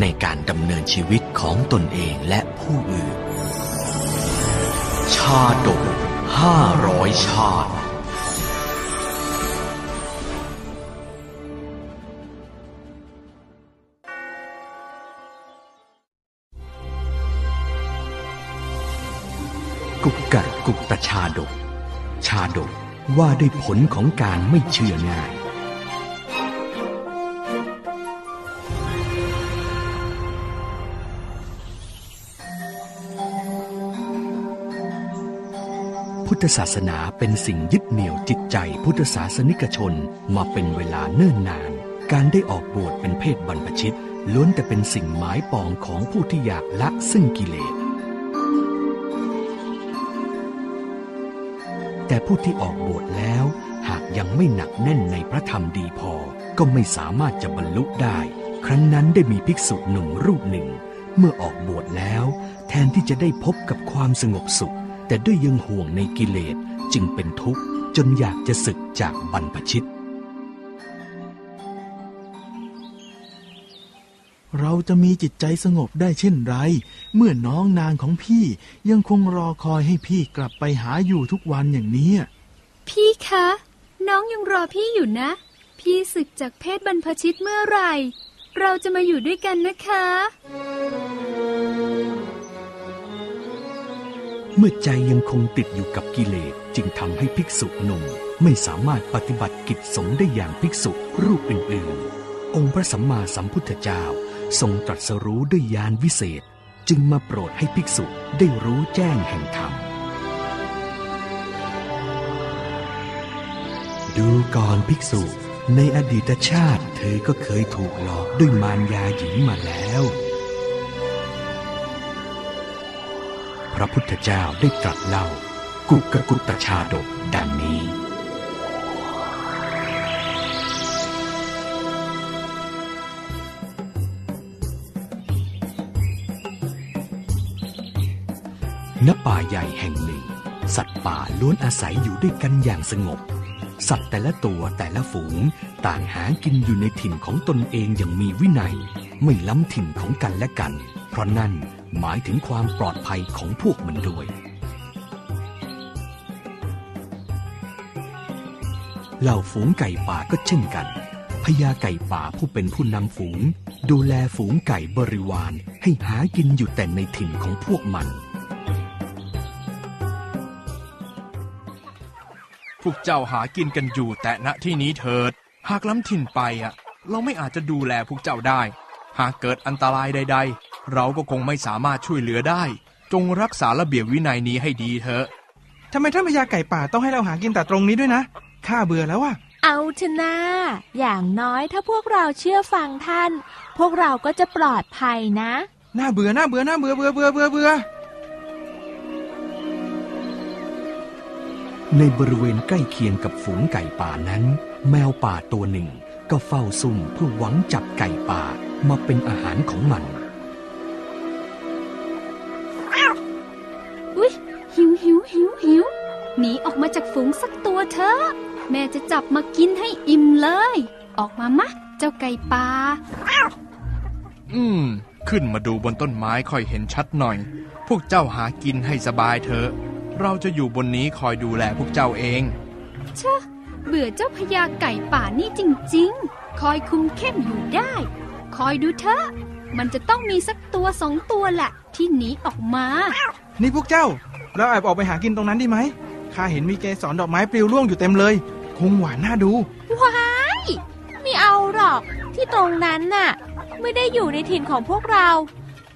ในการดำเนินชีวิตของตนเองและผู้อื่น ชาดกห้าร้อยชาติกุกกัดกุกตชาดก ชาดกว่าด้วยผลของการไม่เชื่อง่าย ทธศาสนาเป็นสิ่งยึดเหนี่ยวจิตใจพุทธศาสนิกชนมาเป็นเวลาเนิ่นนาน การได้ออกบวชเป็นเพศบรรพชิต ล้วนแต่เป็นสิ่งหมายปองของผู้ที่อยากละซึ่งกิเลส แต่ผู้ที่ออกบวชแล้ว หากยังไม่หนักแน่นในพระธรรมดีพอ ก็ไม่สามารถจะบรรลุได้ ครั้งนั้นได้มีภิกษุหนุ่มรูปหนึ่ง เมื่อออกบวชแล้ว แทนที่จะได้พบกับความสงบสุข แต่ด้วยยังห่วงในกิเลสจึงเป็นทุกข์จนอยากจะศึกจากบรรพชิต เราจะมีจิตใจสงบได้เช่นไร เมื่อน้องนางของพี่ยังคงรอคอยให้พี่กลับไปหาอยู่ทุกวันอย่างนี้ พี่คะ น้องยังรอพี่อยู่นะ พี่ศึกจากเพศบรรพชิตเมื่อไหร่ เราจะมาอยู่ด้วยกันนะคะ เมื่อใจยังคงติดอยู่กับกิเลสจึงทำให้ภิกษุหนุ่มไม่สามารถปฏิบัติกิจสงฆ์ได้อย่างภิกษุรูปอื่นๆ องค์พระสัมมาสัมพุทธเจ้าทรงตรัสรู้ด้วยญาณวิเศษ จึงมาโปรดให้ภิกษุได้รู้แจ้งแห่งธรรม ดูก่อนภิกษุ ในอดีตชาติเธอก็เคยถูกหลอกด้วยมารยาหญิงมาแล้ว พระพุทธเจ้าได้ตรัสเล่า กุกกุตชาดกดังนี้ ณป่าใหญ่แห่งหนึ่ง สัตว์ป่าล้วนอาศัยอยู่ด้วยกันอย่างสงบ สัตว์แต่ละตัวแต่ละฝูงต่างหากินอยู่ในถิ่นของตนเองอย่างมีวินัย ไม่ล้ำถิ่นของกันและกัน เพราะนั่น หมายถึงความปลอดภัยของพวกมันด้วย เหล่าฝูงไก่ป่าก็เช่นกันพญาไก่ป่าผู้เป็นผู้นำฝูง ดูแลฝูงไก่บริวารให้หากินอยู่แต่ในถิ่นของพวกมัน พวกเจ้าหากินกันอยู่แต่ณที่นี้เถิด หากล้ำถิ่นไปอะ เราไม่อาจจะดูแลพวกเจ้าได้ หากเกิดอันตรายใดๆ เราก็คงไม่สามารถช่วยเหลือได้ จงรักษาระเบียบวินัยนี้ให้ดีเถอะทำไมท่านพญาไก่ป่าต้องให้เราหากินแต่ตรงนี้ด้วยนะข้าเบื่อแล้วอะเอาเถอะนาอย่างน้อยถ้าพวกเราเชื่อฟังท่าน พวกเราก็จะปลอดภัยนะ น่าเบื่อน่าเบื่อน่าเบื่อเบื่อเบื่อเบื่อเบื่อในบริเวณใกล้เคียงกับฝูงไก่ป่านั้น แมวป่าตัวหนึ่ง ก็เฝ้าซุ่มเพื่อหวังจับไก่ป่ามาเป็นอาหารของมัน หนีออกมาจากฝูงสักตัวเถอะ แม่จะจับมากินให้อิ่มเลย ออกมามะ เจ้าไก่ป่าอืม ขึ้นมาดูบนต้นไม้ค่อยเห็นชัดหน่อย พวกเจ้าหากินให้สบายเถอะ เราจะอยู่บนนี้คอยดูแลพวกเจ้าเองเชอะเบื่อเจ้าพญาไก่ป่านี่จริง ๆ คอยคุมเข้มอยู่ได้ คอยดูเถอะ มันจะต้องมีสักตัวสองตัวแหละที่หนีออกมา นี่พวกเจ้า เราแอบออกไปหากินตรงนั้นได้ไหม ข้าเห็นมีเกสรดอกไม้ปลิวร่วงอยู่เต็มเลย คงหวานน่าดู ว้าย ไม่เอาหรอก ที่ตรงนั้นน่ะ ไม่ได้อยู่ในถิ่นของพวกเรา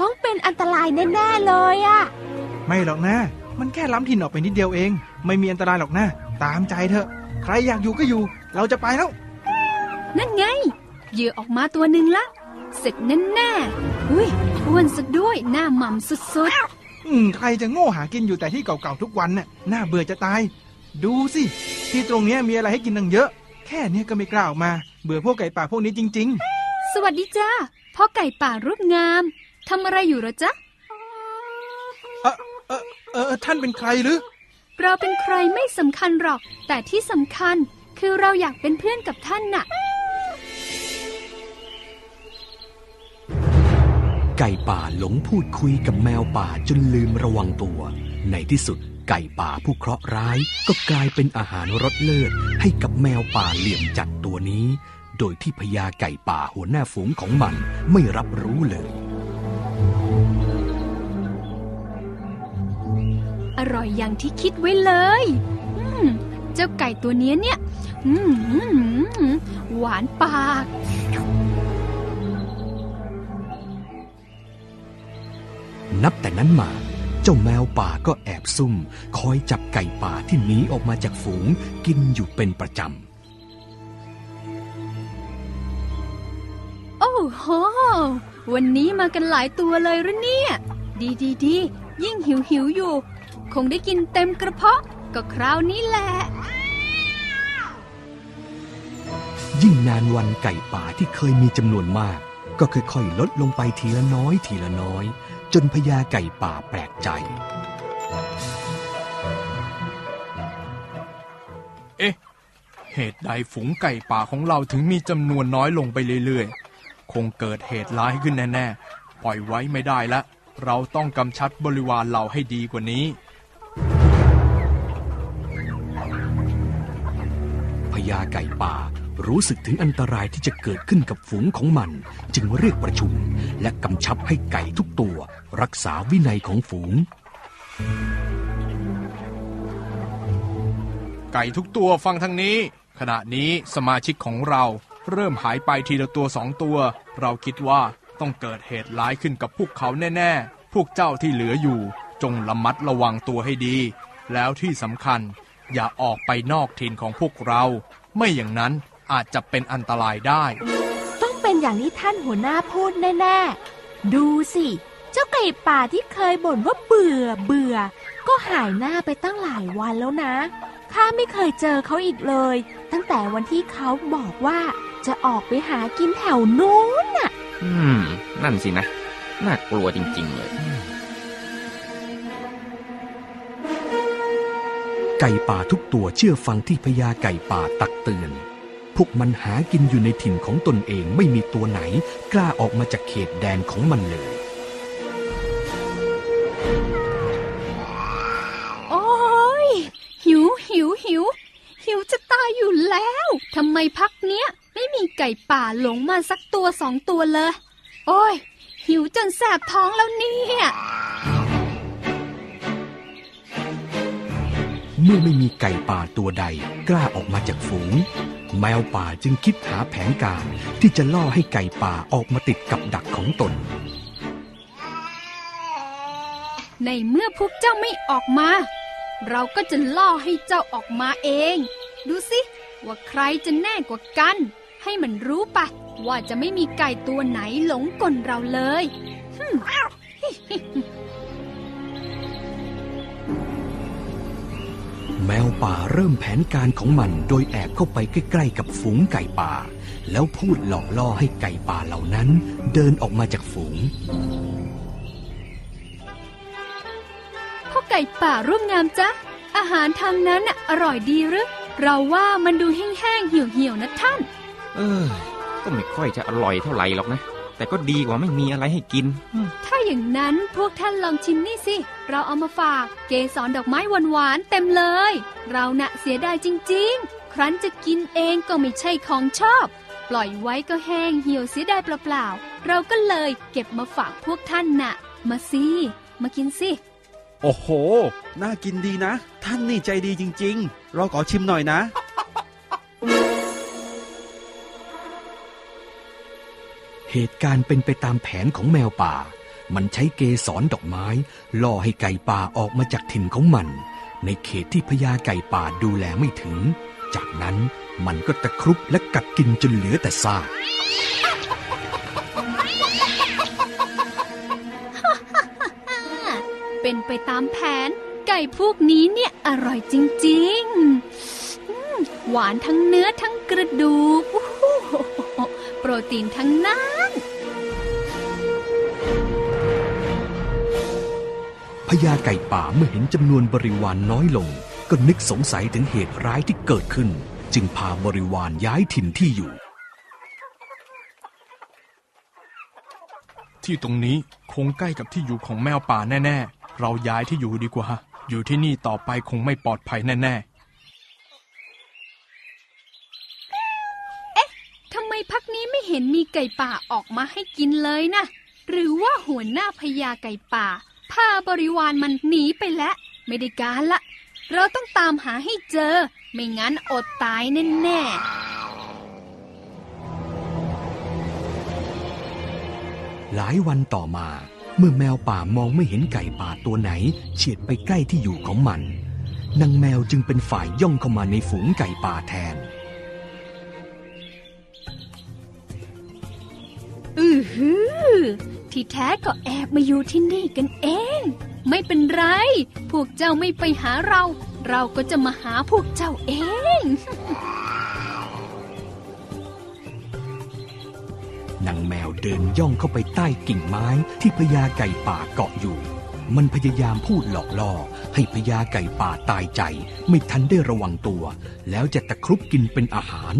ต้องเป็นอันตรายแน่ๆเลยอะไม่หรอกนะ มันแค่ล้ำถิ่นออกไปนิดเดียวเอง ไม่มีอันตรายหรอกนะ ตามใจเถอะ ใครอยากอยู่ก็อยู่ เราจะไปแล้ว นั่นไง เหยื่อออกมาตัวหนึ่งละ เสร็จแน่ๆอุ้ยอ้วนซะด้วย หน้าหม่ำสุด อืมใครจะโง่หากินอยู่แต่ที่เก่าๆทุกวันน่ะน่าเบื่อจะตาย ดูสิ ที่ตรงเนี้ยมีอะไรให้กินตั้งเยอะ แค่เนี้ยก็ไม่กล้าออกมา เบื่อพวกไก่ป่าพวกนี้จริงๆสวัสดีจ้าพ่อไก่ป่ารูปงามทำอะไรอยู่เหรอจ๊ะ ๆ เออเออเออท่านเป็นใครหรือ เราเป็นใครไม่สำคัญหรอก แต่ที่สำคัญคือเราอยากเป็นเพื่อนกับท่านน่ะ ไก่ป่าหลงพูดคุยกับแมวป่าจนลืมระวังตัว ในที่สุดไก่ป่าผู้เคราะห์ร้ายก็กลายเป็นอาหารรสเลิศให้กับแมวป่าเหลี่ยมจัดตัวนี้ โดยที่พญาไก่ป่าหัวหน้าฝูงของมันไม่รับรู้เลย อร่อยอย่างที่คิดไว้เลย เจ้าไก่ตัวนี้เนี่ยหวานปาก นับแต่นั้นมา เจ้าแมวป่าก็แอบซุ่ม คอยจับไก่ป่าที่หนีออกมาจากฝูงกินอยู่เป็นประจโอ้โห วันนี้มากันหลายตัวเลยหรือเนี่ย ดีดีดียิ่งหิวหิวอยู่ คงได้กินเต็มกระเพาะก็คราวนี้แหละำยิ่งนานวันไก่ป่าที่เคยมีจำนวนมาก ก็ค่อยๆลดลงไปทีละน้อยทีละน้อย จนพญาไก่ป่าแปลกใจ เอ๊ะ เหตุใดฝูงไก่ป่าของเราถึงมีจำนวนน้อยลงไปเรื่อยๆ คงเกิดเหตุร้ายขึ้นแน่ๆ ปล่อยไว้ไม่ได้ละ เราต้องกำชัดบริวารเราให้ดีกว่านี้พญาไก่ป่ารู้สึกถึงอันตรายที่จะเกิดขึ้นกับฝูงของมัน จึงเรียกประชุม และกำชับให้ไก่ทุกตัว รักษาวินัยของฝูง ไก่ทุกตัวฟังทางนี้ ขณะนี้สมาชิกของเราเริ่มหายไปทีละตัวสองตัว เราคิดว่าต้องเกิดเหตุร้ายขึ้นกับพวกเขาแน่ๆ พวกเจ้าที่เหลืออยู่ จงระมัดระวังตัวให้ดี แล้วที่สำคัญอย่าออกไปนอกถิ่นของพวกเรา ไม่อย่างนั้นอาจจะเป็นอันตรายได้ ต้องเป็นอย่างที่ท่านหัวหน้าพูดแน่ ๆ ดูสิ เจ้าไก่ป่าที่เคยบ่นว่าเบื่อเบื่อ ก็หายหน้าไปตั้งหลายวันแล้วนะ ข้าไม่เคยเจอเขาอีกเลย ตั้งแต่วันที่เขาบอกว่าจะออกไปหากินแถวนู้นน่ะ อืม นั่นสินะ น่ากลัวจริง ๆ เลย ไก่ป่าทุกตัวเชื่อฟังที่พญาไก่ป่าตักเตือน พวกมันหากินอยู่ในถิ่นของตนเองไม่มีตัวไหน กล้าออกมาจากเขตแดนของมันเลย ทำไมพักเนี้ย ไม่มีไก่ป่าหลงมาสักตัวสองตัวเลย โอ้ย หิวจนแสบท้องแล้วเนี่ยเมื่อไม่มีไก่ป่าตัวใด กล้าออกมาจากฝูง แมวป่าจึงคิดหาแผนการที่จะล่อให้ไก่ป่าออกมาติดกับดักของตน ในเมื่อพวกเจ้าไม่ออกมา เราก็จะล่อให้เจ้าออกมาเอง ดูสิ ว่าใครจะแน่กว่ากัน ให้มันรู้ปะว่าจะไม่มีไก่ตัวไหนหลงกลเราเลยฮึ่มแมวป่าเริ่มแผนการของมันโดยแอบเข้าไปใกล้ๆกับฝูงไก่ป่า แล้วพูดหลอกล่อให้ไก่ป่าเหล่านั้น เดินออกมาจากฝูงพ่อไก่ป่าร่วมงามจ๊ะอาหารทางนั้นน่ะอร่อยดีหรือ เราว่ามันดูแห้งๆเหี่ยวๆนะท่าน เออ ก็ไม่ค่อยจะอร่อยเท่าไหร่หรอกนะ แต่ก็ดีกว่าไม่มีอะไรให้กิน ถ้าอย่างนั้นพวกท่านลองชิมนี่สิ เราเอามาฝาก เกสรดอกไม้หวานๆเต็มเลย เราน่ะเสียดายจริง ๆ ครั้นจะกินเองก็ไม่ใช่ของชอบ ปล่อยไว้ก็แห้งเหี่ยวเสียดายเปล่าๆ เราก็เลยเก็บมาฝากพวกท่านน่ะ มาสิ มากินสิ โอ้โห น่ากินดีนะ ท่านนี่ใจดีจริง ๆ เราขอชิมหน่อยนะ เหตุการณ์เป็นไปตามแผนของแมวป่า มันใช้เกสรดอกไม้ล่อให้ไก่ป่าออกมาจากถิ่นของมัน ในเขตที่พญาไก่ป่าดูแลไม่ถึง จากนั้นมันก็ตะครุบและกัดกินจนเหลือแต่ซาก ไปตามแผน ไก่พวกนี้เนี่ยอร่อยจริงๆอืมหวานทั้งเนื้อทั้งกระดูกอู้หูโปรตีนทั้งนั้นพญาไก่ป่าเมื่อเห็นจำนวนบริวารน้อยลง ก็นึกสงสัยถึงเหตุร้ายที่เกิดขึ้น จึงพาบริวารย้ายถิ่นที่อยู่ ที่ตรงนี้คงใกล้กับที่อยู่ของแมวป่าแน่ ๆ เราย้ายที่อยู่ดีกว่า อยู่ที่นี่ต่อไปคงไม่ปลอดภัยแน่ทำไมพักนี้ไม่เห็นมีไก่ป่าออกมาให้กินเลยนะ หรือว่าหัวหน้าพญาไก่ป่า พาบริวารมันหนีไปแล้ว ไม่ได้การละ เราต้องตามหาให้เจอ ไม่งั้นอดตายแน่ ๆหลายวันต่อมา เมื่อแมวป่ามองไม่เห็นไก่ป่าตัวไหนเฉียดไปใกล้ที่อยู่ของมัน นางแมวจึงเป็นฝ่ายย่องเข้ามาในฝูงไก่ป่าแทน อือหือ ที่แท้ก็แอบมาอยู่ที่นี่กันเอง ไม่เป็นไร พวกเจ้าไม่ไปหาเรา เราก็จะมาหาพวกเจ้าเอง นางแมวเดินย่องเข้าไปใต้กิ่งไม้ที่พญาไก่ป่าเกาะอยู่ มันพยายามพูดหลอกล่อ ให้พญาไก่ป่าตายใจ ไม่ทันได้ระวังตัว แล้วจะตะครุบกินเป็นอาหาร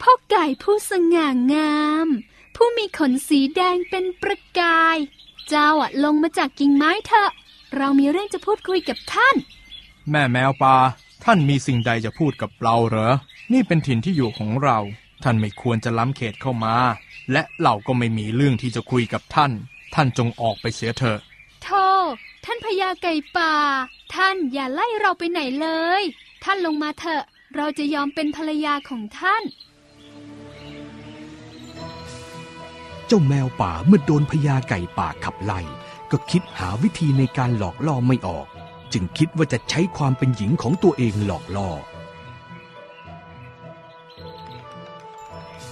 พ่อไก่ผู้สง่างาม ผู้มีขนสีแดงเป็นประกาย เจ้าอะลงมาจากกิ่งไม้เถอะ เรามีเรื่องจะพูดคุยกับท่านๆแม่แมวป่า ท่านมีสิ่งใดจะพูดกับเราเหรอ นี่เป็นถิ่นที่อยู่ของเรา ท่านไม่ควรจะล้ำเขตเข้ามา และเราก็ไม่มีเรื่องที่จะคุยกับท่าน ท่านจงออกไปเสียเถอะโธ่ท่านพญาไก่ป่า ท่านอย่าไล่เราไปไหนเลย ท่านลงมาเถอะ เราจะยอมเป็นภรรยาของท่าน เจ้าแมวป่าเมื่อโดนพญาไก่ป่าขับไล่ ก็คิดหาวิธีในการหลอกล่อไม่ออก จึงคิดว่าจะใช้ความเป็นหญิงของตัวเองหลอกล่อ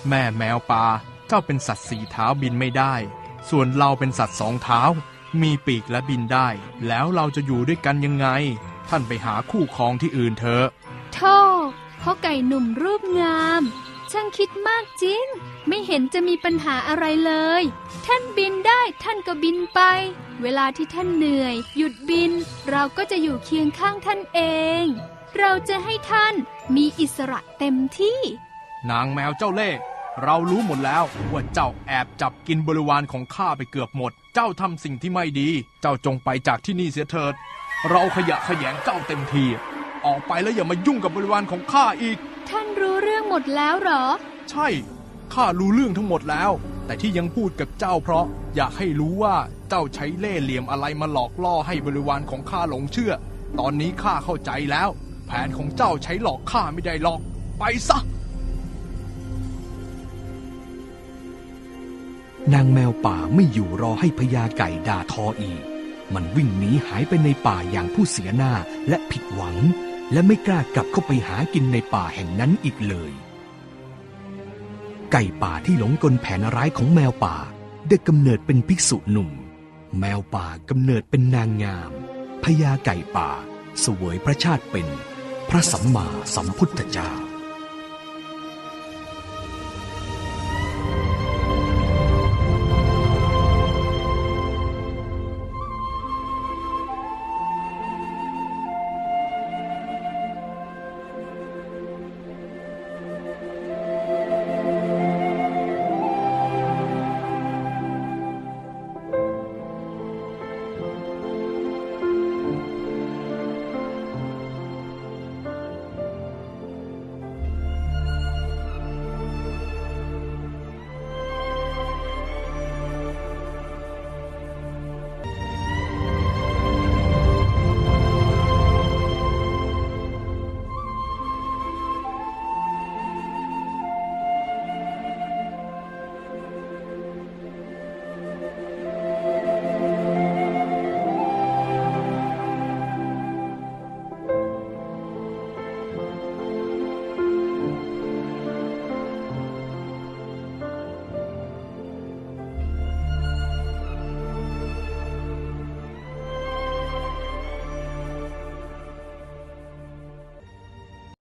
แม่แมวป่าเจ้าเป็นสัตว์สี่เท้าบินไม่ได้ ส่วนเราเป็นสัตว์สองเท้า มีปีกและบินได้ แล้วเราจะอยู่ด้วยกันยังไง ท่านไปหาคู่ครองที่อื่นเถอะโธ่พ่อไก่หนุ่มรูปงาม ช่างคิดมากจริง ไม่เห็นจะมีปัญหาอะไรเลย ท่านานก็บินไป เวลาที่ท่านเหนื่อย หยุดบิน เราก็จะอยู่เคียงข้างท่านเอง เราจะให้ท่านมีอิสระเต็มที่ นางแมวเจ้าเล่ห์เรารู้หมดแล้วว่าเจ้าแอบจับกินบริวารของข้าไปเกือบหมด เจ้าทำสิ่งที่ไม่ดี เจ้าจงไปจากที่นี่เสียเถิด เราขยะแขยงเจ้าเต็มที ออกไปแล้วอย่ามายุ่งกับบริวารของข้าอีก ท่านรู้เรื่องหมดแล้วเหรอ ใช่ ข้ารู้เรื่องทั้งหมดแล้ว แต่ที่ยังพูดกับเจ้าเพราะอยากให้รู้ว่าเจ้าใช้เล่ห์เหลี่ยมอะไรมาหลอกล่อให้บริวารของข้าหลงเชื่อ ตอนนี้ข้าเข้าใจแล้ว แผนของเจ้าใช้หลอกข้าไม่ได้หรอก ไปซะ นางแมวป่าไม่อยู่รอให้พญาไก่ด่าทออีก มันวิ่งหนีหายไปในป่าอย่างผู้เสียหน้าและผิดหวัง และไม่กล้ากลับเข้าไปหากินในป่าแห่งนั้นอีกเลย ไก่ป่าที่หลงกลแผนร้ายของแมวป่า ได้กำเนิดเป็นภิกษุหนุ่ม แมวป่ากำเนิดเป็นนางงามพญาไก่ป่า สวยพระชาติเป็น พระสัมมาสัมพุทธเจ้า